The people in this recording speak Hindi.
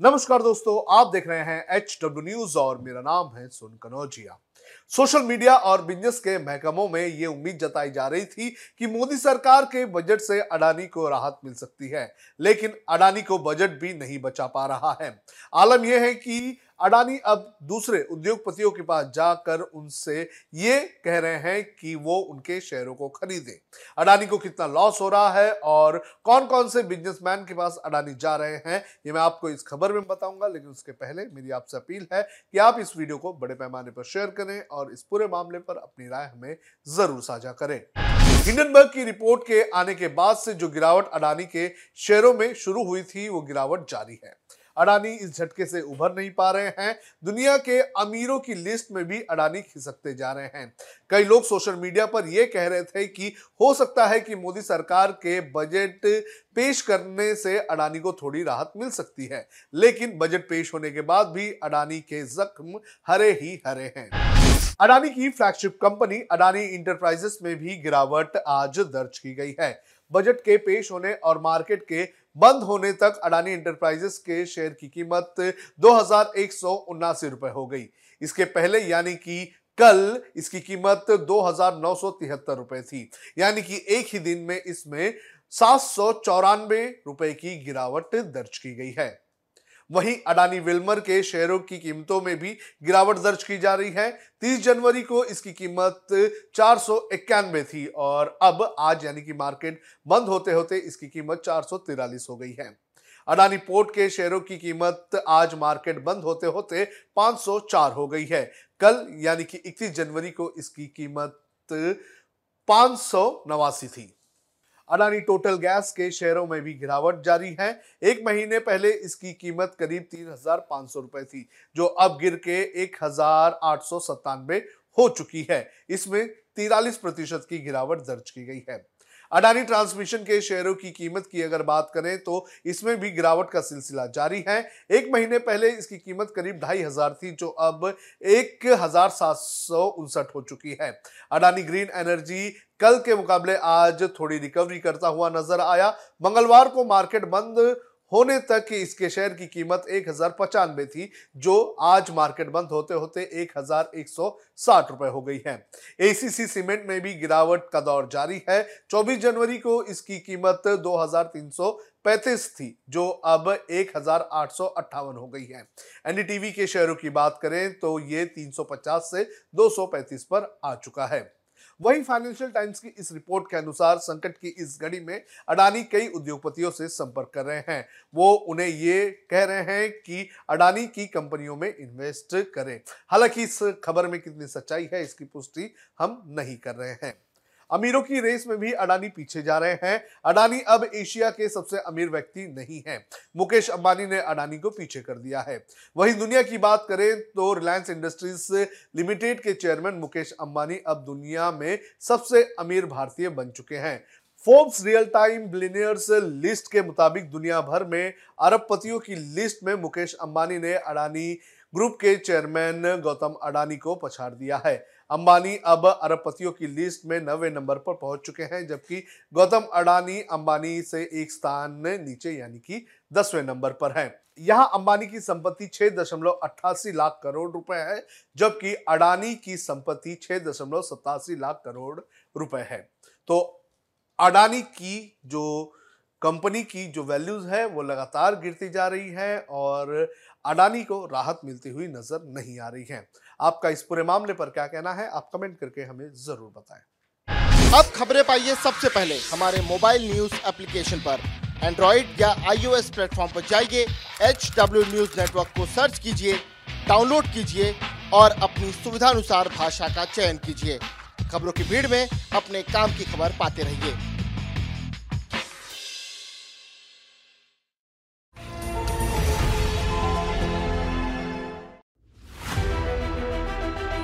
नमस्कार दोस्तों, आप देख रहे हैं एच डब्ल्यू न्यूज़ और मेरा नाम है सुन कनौजिया। सोशल मीडिया और बिज़नेस के महकमों में ये उम्मीद जताई जा रही थी कि मोदी सरकार के बजट से अडानी को राहत मिल सकती है, लेकिन अडानी को बजट भी नहीं बचा पा रहा है। आलम यह है कि अडानी अब दूसरे उद्योगपतियों के पास जाकर उनसे ये कह रहे हैं कि वो उनके शेयरों को खरीदे। अडानी को कितना लॉस हो रहा है और कौन कौन से बिजनेसमैन के पास अडानी जा रहे हैं, ये मैं आपको इस खबर में बताऊँगा, लेकिन उसके पहले मेरी आपसे अपील है कि आप इस वीडियो को बड़े पैमाने पर शेयर करें और इस पूरे मामले पर अपनी राय हमें ज़रूर साझा करें। हिंडनबर्ग की रिपोर्ट के आने के बाद से जो गिरावट अडानी के शेयरों में शुरू हुई थी, वो गिरावट जारी है। अडानी इस झटके से उभर नहीं पा रहे हैं। दुनिया के अमीरों की लिस्ट में भी अडानी खिसकते जा रहे हैं। कई लोग सोशल मीडिया पर यह कह रहे थे कि हो सकता है कि मोदी सरकार के बजट पेश करने से अडानी को थोड़ी राहत मिल सकती है, लेकिन बजट पेश होने के बाद भी अडानी के जख्म हरे ही हरे हैं। अडानी की फ्लैगशिप कंपनी अडानी इंटरप्राइजेस में भी गिरावट आज दर्ज की गई है। बजट के पेश होने और मार्केट के बंद होने तक अडानी इंटरप्राइजेस के शेयर की कीमत दो रुपए हो गई। इसके पहले यानी कि कल इसकी कीमत दो हज़ार नौ सौ तिहत्तर रुपए थी। यानी कि एक ही दिन में इसमें सात सौ चौरानवे रुपए की गिरावट दर्ज की गई है। वहीं अडानी विल्मर के शेयरों की कीमतों में भी गिरावट दर्ज की जा रही है। 30 जनवरी को इसकी कीमत चार सौ इक्यानवे थी और अब आज यानी कि मार्केट बंद होते होते इसकी कीमत चार हो गई है। अडानी पोर्ट के शेयरों की कीमत आज मार्केट बंद होते होते 504 हो गई है। कल यानी कि 31 जनवरी को इसकी कीमत पाँच थी। अडानी टोटल गैस के शेयरों में भी गिरावट जारी है। एक महीने पहले इसकी कीमत करीब तीन हज़ार पाँच सौ रुपए थी, जो अब गिर के एक हज़ार आठ सौ सत्तानवे हो चुकी है। इसमें तिरालीस प्रतिशत की गिरावट दर्ज की गई है। अडानी ट्रांसमिशन के शेयरों की कीमत की अगर बात करें तो इसमें भी गिरावट का सिलसिला जारी है। एक महीने पहले इसकी कीमत करीब ढाई हज़ार थी, जो अब एक हज़ार सात सौ उनसठ हो चुकी है। अडानी ग्रीन एनर्जी कल के मुकाबले आज थोड़ी रिकवरी करता हुआ नज़र आया। मंगलवार को मार्केट बंद होने तक इसके शेयर की कीमत एक हज़ार पचानवे थी, जो आज मार्केट बंद होते होते एक हज़ार एक सौ साठ रुपए हो गई है। एसीसी सीमेंट में भी गिरावट का दौर जारी है। 24 जनवरी को इसकी कीमत दो हज़ार तीन सौ पैंतीस थी, जो अब एक हज़ार आठ सौ अट्ठावन हो गई है। एनडीटीवी के शेयरों की बात करें तो ये 350 से 235 पर आ चुका है। वहीं फाइनेंशियल टाइम्स की इस रिपोर्ट के अनुसार संकट की इस घड़ी में अडानी कई उद्योगपतियों से संपर्क कर रहे हैं। वो उन्हें ये कह रहे हैं कि अडानी की कंपनियों में इन्वेस्ट करें। हालाँकि इस खबर में कितनी सच्चाई है, इसकी पुष्टि हम नहीं कर रहे हैं। अमीरों की रेस में भी अडानी पीछे जा रहे हैं। अडानी अब एशिया के सबसे अमीर व्यक्ति नहीं है। मुकेश अंबानी ने अडानी को पीछे कर दिया है। वहीं दुनिया की बात करें तो रिलायंस इंडस्ट्रीज़ लिमिटेड के चेयरमैन मुकेश अंबानी अब दुनिया में सबसे अमीर भारतीय बन चुके हैं। Forbes real time billionaires list के मुताबिक दुनिया भर में अरबपतियों की लिस्ट में मुकेश अंबानी ने अडानी ग्रुप के चेयरमैन गौतम अडानी को पछाड़ दिया है। अंबानी अब अरबपतियों की लिस्ट में नवे नंबर पर पहुँच चुके हैं, जबकि गौतम अडानी अंबानी से एक स्थान नीचे, यानी कि दसवें नंबर पर है। यहाँ अंबानी की संपत्ति छह दशमलव अट्ठासी लाख करोड़ रुपए है, जबकि अडानी की संपत्ति छह दशमलव सतासी लाख करोड़ रुपए है। तो अडानी की जो कंपनी की जो वैल्यूज़ है वो लगातार गिरती जा रही है और अडानी को राहत मिलती हुई नज़र नहीं आ रही है। आपका इस पूरे मामले पर क्या कहना है, आप कमेंट करके हमें ज़रूर बताएँ। अब खबरें पाइए सबसे पहले हमारे मोबाइल न्यूज़ एप्लीकेशन पर। एंड्रॉइड या आईओएस प्लेटफॉर्म पर जाइए एच डब्ल्यू न्यूज़ नेटवर्क को सर्च कीजिए, डाउनलोड कीजिए और अपनी सुविधानुसार भाषा का चयन कीजिए। खबरों की भीड़ में अपने काम की खबर पाते रहिए।